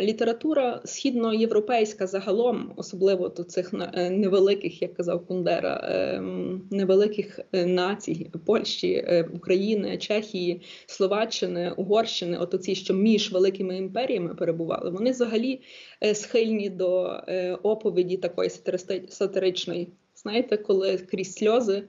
Література східноєвропейська загалом, особливо до цих е, невеликих, як казав Кундера, ем, невеликих е, націй Польщі, е, України, Чехії, Словаччини, Угорщини, от оці, що між великими імперіями перебували, вони взагалі схильні до оповіді такої сатиричної. Знаєте, коли крізь сльози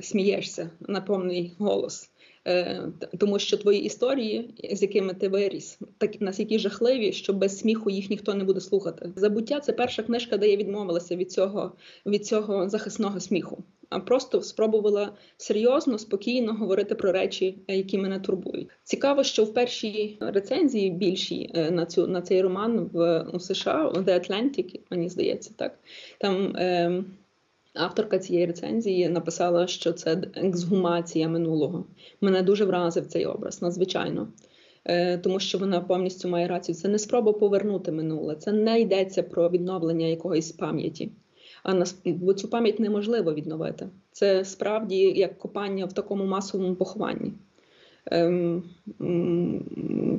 смієшся на повний голос. Е, тому що твої історії, з якими ти виріс, так настільки жахливі, що без сміху їх ніхто не буде слухати. Забуття це перша книжка, де я відмовилася від цього від цього захисного сміху. А просто спробувала серйозно, спокійно говорити про речі, які мене турбують. Цікаво, що в першій рецензії більшій е, на цю на цей роман в у США The Atlantic, мені здається, так там. Е, Авторка цієї рецензії написала, що це ексгумація минулого. Мене дуже вразив цей образ, надзвичайно. Е, тому що вона повністю має рацію. Це не спроба повернути минуле, це не йдеться про відновлення якоїсь пам'яті. А на цю пам'ять неможливо відновити. Це справді як копання в такому масовому похованні. Ем,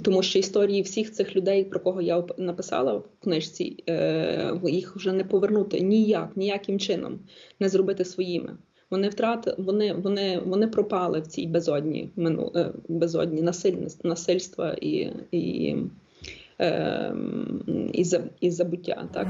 тому що історії всіх цих людей, про кого я написала в книжці, е, їх вже не повернути ніяк, ніяким чином не зробити своїми. Вони втрати, вони вони, вони пропали в цій безодні мину, е, безодні насильства і і, ем, і, і, і забуття. Так.